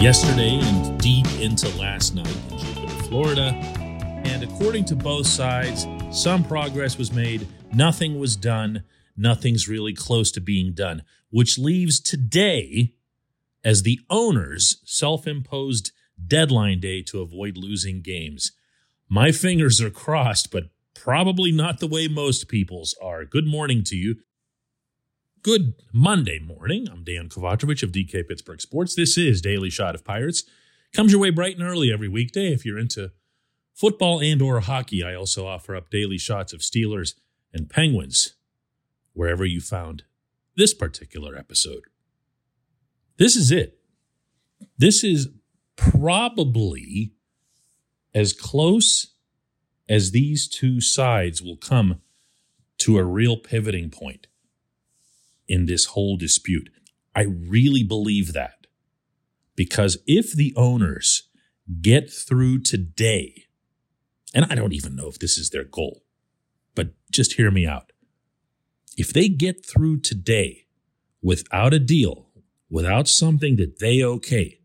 yesterday and deep into last night in Jupiter, Florida. And according to both sides, some progress was made, nothing was done, nothing's really close to being done, which leaves today as the owner's self imposed deadline day to avoid losing games. My fingers are crossed, but probably not the way most people's are. Good morning to you. Good Monday morning. I'm Dan Kovacevic of DK Pittsburgh Sports. This is Daily Shot of Pirates. Comes your way bright and early every weekday. If you're into football and or hockey, I also offer up daily shots of Steelers and Penguins wherever you found this particular episode. This is it. This is probably as close as these two sides will come to a real pivoting point in this whole dispute. I really believe that. Because if the owners get through today, and I don't even know if this is their goal, but just hear me out. If they get through today without a deal, without something that they okay,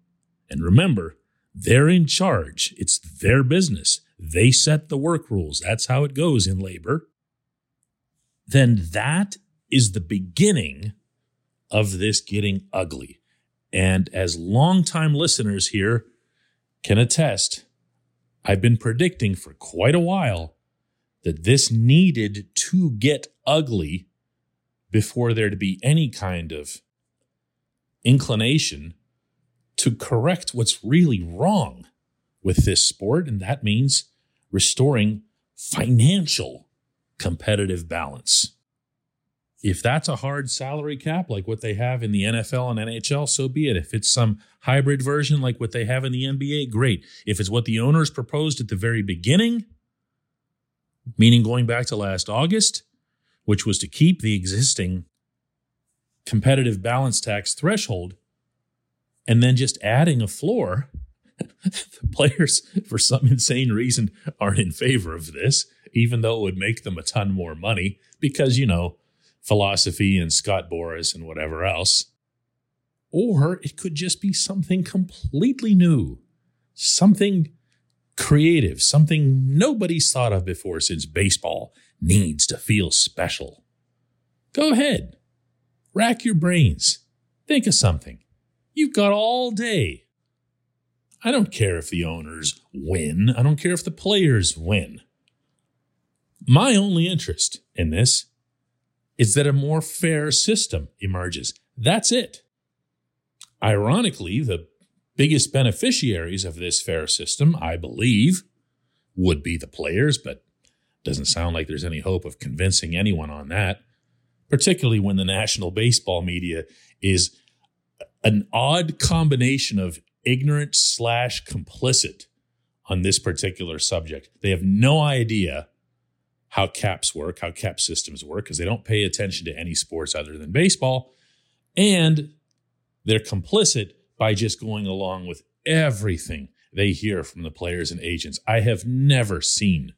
and remember, they're in charge, it's their business, they set the work rules, that's how it goes in labor, then that is the beginning of this getting ugly. And as longtime listeners here can attest, I've been predicting for quite a while that this needed to get ugly before there to be any kind of inclination to correct what's really wrong with this sport. And that means restoring financial competitive balance. If that's a hard salary cap like what they have in the NFL and NHL, so be it. If it's some hybrid version like what they have in the NBA, great. If it's what the owners proposed at the very beginning, meaning going back to last August, which was to keep the existing competitive balance tax threshold and then just adding a floor, the players, for some insane reason, aren't in favor of this, even though it would make them a ton more money because, you know, philosophy and Scott Boras and whatever else. Or it could just be something completely new, something creative, something nobody's thought of before since baseball needs to feel special. Go ahead, rack your brains, think of something. You've got all day. I don't care if the owners win, I don't care if the players win. My only interest in this is that a more fair system emerges. That's it. Ironically, the biggest beneficiaries of this fair system, I believe, would be the players, but doesn't sound like there's any hope of convincing anyone on that, particularly when the national baseball media is an odd combination of ignorant slash complicit on this particular subject. They have no idea how caps work, how cap systems work, because they don't pay attention to any sports other than baseball. And they're complicit by just going along with everything they hear from the players and agents. I have never seen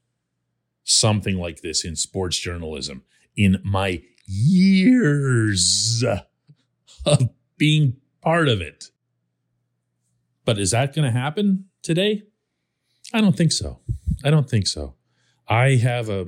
something like this in sports journalism in my years of being part of it. But is that going to happen today? I don't think so. I don't think so. I have a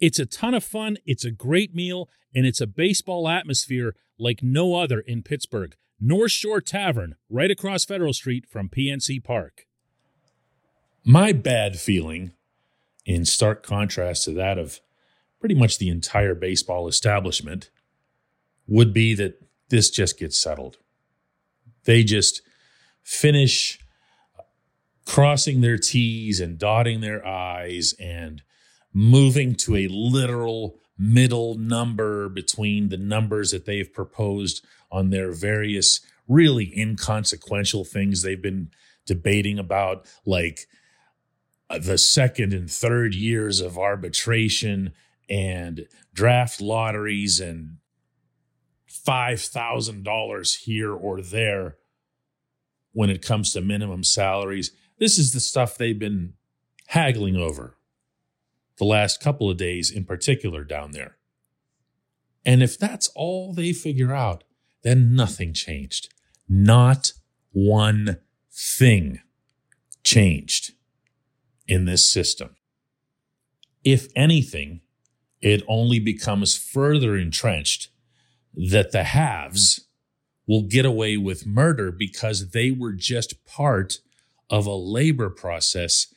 It's a ton of fun, it's a great meal, and it's a baseball atmosphere like no other in Pittsburgh. North Shore Tavern, right across Federal Street from PNC Park. My bad feeling, in stark contrast to that of pretty much the entire baseball establishment, would be that this just gets settled. They just finish crossing their T's and dotting their I's and moving to a literal middle number between the numbers that they've proposed on their various really inconsequential things they've been debating about like uh, the second and third years of arbitration and draft lotteries and $5,000 here or there when it comes to minimum salaries. This is the stuff they've been haggling over the last couple of days, in particular, down there. And if that's all they figure out, then nothing changed. Not one thing changed in this system. If anything, it only becomes further entrenched that the haves will get away with murder because they were just part of a labor process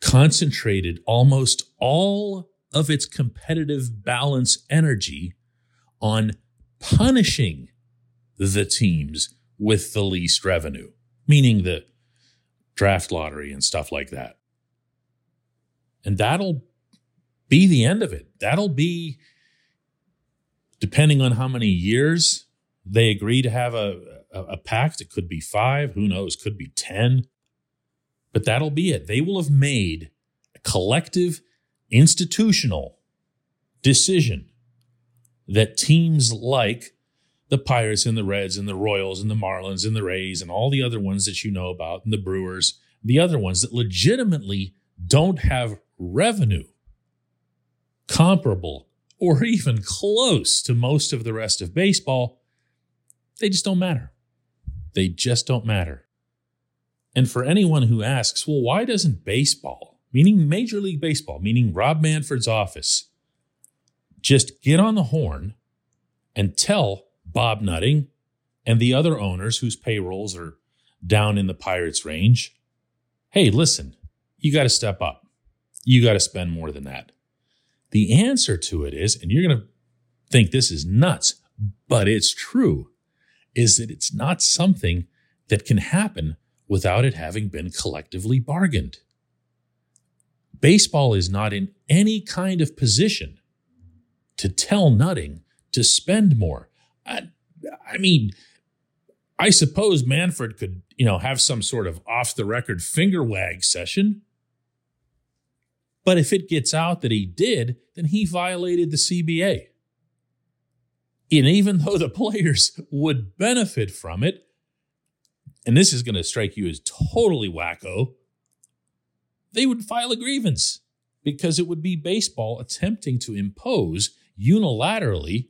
concentrated almost all of its competitive balance energy on punishing the teams with the least revenue, meaning the draft lottery and stuff like that. And that'll be the end of it. That'll be, depending on how many years they agree to have a, a, a pact, it could be five, who knows, could be 10. But that'll be it. They will have made a collective institutional decision that teams like the Pirates and the Reds and the Royals and the Marlins and the Rays and all the other ones that you know about and the Brewers, the other ones that legitimately don't have revenue comparable or even close to most of the rest of baseball, they just don't matter. They just don't matter. And for anyone who asks, well, why doesn't baseball, meaning Major League Baseball, meaning Rob Manfred's office, just get on the horn and tell Bob Nutting and the other owners whose payrolls are down in the Pirates range, hey, listen, you got to step up. You got to spend more than that. The answer to it is, and you're going to think this is nuts, but it's true, is that it's not something that can happen without it having been collectively bargained. Baseball is not in any kind of position to tell Nutting to spend more. I, I mean, I suppose Manfred could, you know, have some sort of off the record finger wag session but if it gets out that he did, then he violated the CBA. And even though the players would benefit from it, and this is going to strike you as totally wacko, they would file a grievance because it would be baseball attempting to impose unilaterally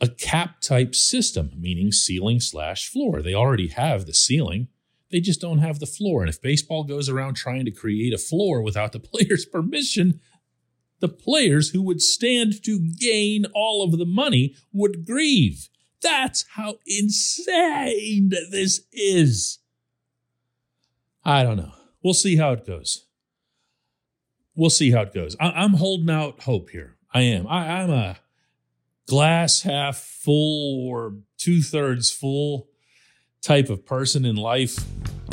a cap type system, meaning ceiling slash floor. They already have the ceiling. They just don't have the floor. And if baseball goes around trying to create a floor without the players' permission, the players who would stand to gain all of the money would grieve. That's how insane this is. I don't know. We'll see how it goes. We'll see how it goes. I- am holding out hope here. I am. I- I'm a glass half full or two thirds full type of person in life.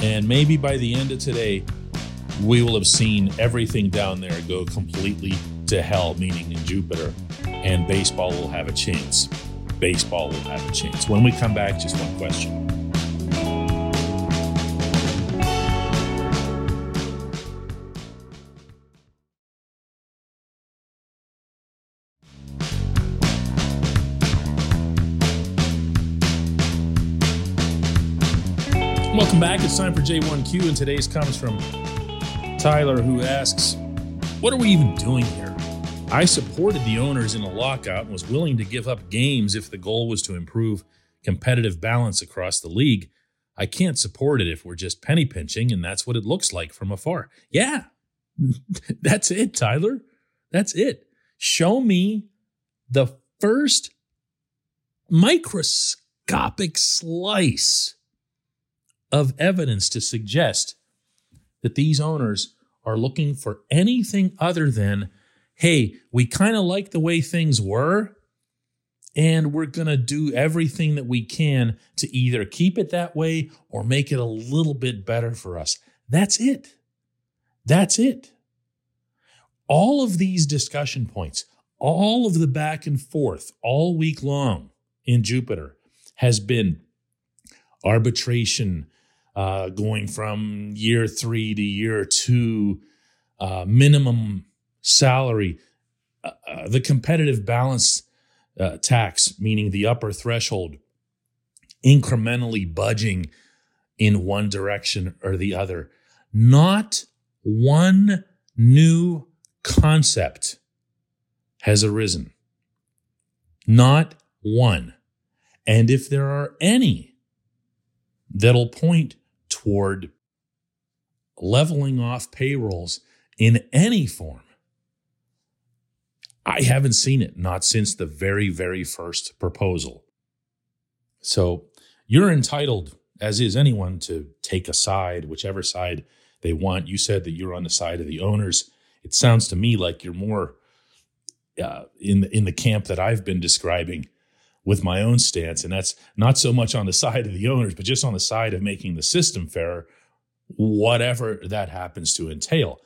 And maybe by the end of today, we will have seen everything down there go completely to hell, meaning in Jupiter, and baseball will have a chance. Baseball will have a chance. When we come back, just one question. Welcome back. It's time for J1Q, and today's comes from Tyler, who asks, What are we even doing here? I supported the owners in a lockout and was willing to give up games if the goal was to improve competitive balance across the league. I can't support it if we're just penny pinching, and that's what it looks like from afar. Yeah, that's it, Tyler. That's it. Show me the first microscopic slice of evidence to suggest that these owners are looking for anything other than, hey, we kind of like the way things were, and we're going to do everything that we can to either keep it that way or make it a little bit better for us. That's it. That's it. All of these discussion points, all of the back and forth all week long in Jupiter has been arbitration uh, going from year three to year two, uh, minimum salary, uh, uh the competitive balance uh, tax, meaning the upper threshold, incrementally budging in one direction or the other. Not one new concept has arisen. Not one. And if there are any that'll point toward leveling off payrolls in any form, I haven't seen it, not since the very, very first proposal. So you're entitled, as is anyone, to take a side, whichever side they want. You said that you're on the side of the owners. It sounds to me like you're more uh, in the, in the camp that I've been describing with my own stance, and that's not so much on the side of the owners, but just on the side of making the system fairer, whatever that happens to entail.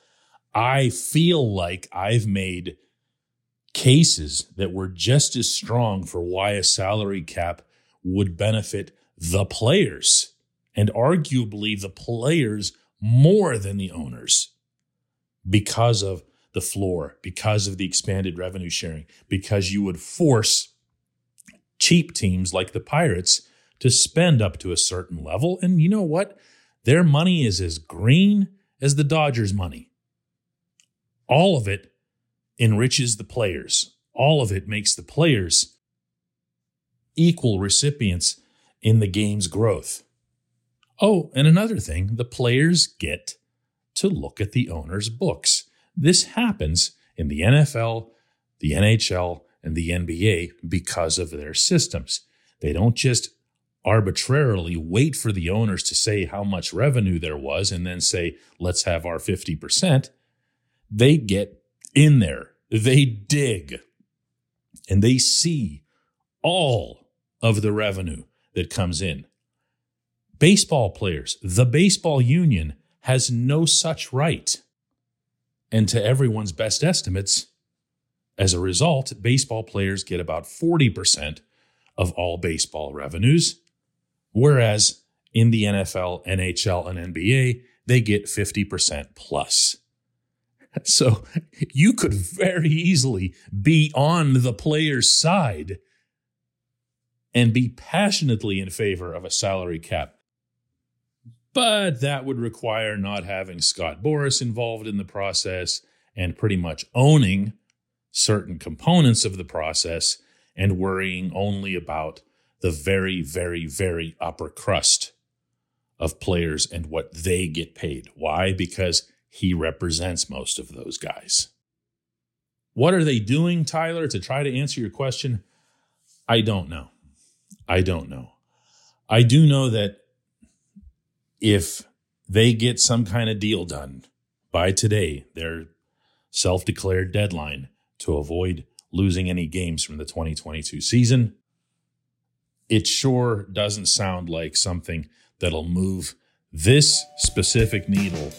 I feel like I've made cases that were just as strong for why a salary cap would benefit the players and arguably the players more than the owners because of the floor, because of the expanded revenue sharing, because you would force cheap teams like the Pirates to spend up to a certain level. And you know what? Their money is as green as the Dodgers' money. All of it enriches the players. All of it makes the players equal recipients in the game's growth. Oh, and another thing the players get to look at the owner's books. This happens in the NFL, the NHL, and the NBA because of their systems. They don't just arbitrarily wait for the owners to say how much revenue there was and then say, let's have our 50%. They get in there, they dig, and they see all of the revenue that comes in. Baseball players, the baseball union has no such right. And to everyone's best estimates, as a result, baseball players get about 40% of all baseball revenues, whereas in the NFL, NHL, and NBA, they get 50% plus. So you could very easily be on the player's side and be passionately in favor of a salary cap. But that would require not having Scott Boras involved in the process and pretty much owning certain components of the process and worrying only about the very, very, very upper crust of players and what they get paid. Why? Because he represents most of those guys. What are they doing, Tyler, to try to answer your question? I don't know. I don't know. I do know that if they get some kind of deal done by today, their self declared deadline, to avoid losing any games from the 2022 season. It sure doesn't sound like something that'll move this specific needle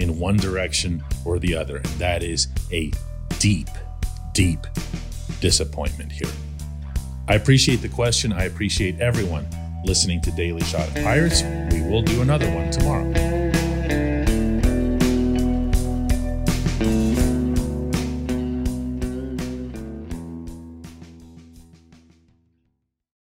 in one direction or the other. And that is a deep, deep disappointment here. I appreciate the question. I appreciate everyone listening to Daily Shot of Pirates. We will do another one tomorrow.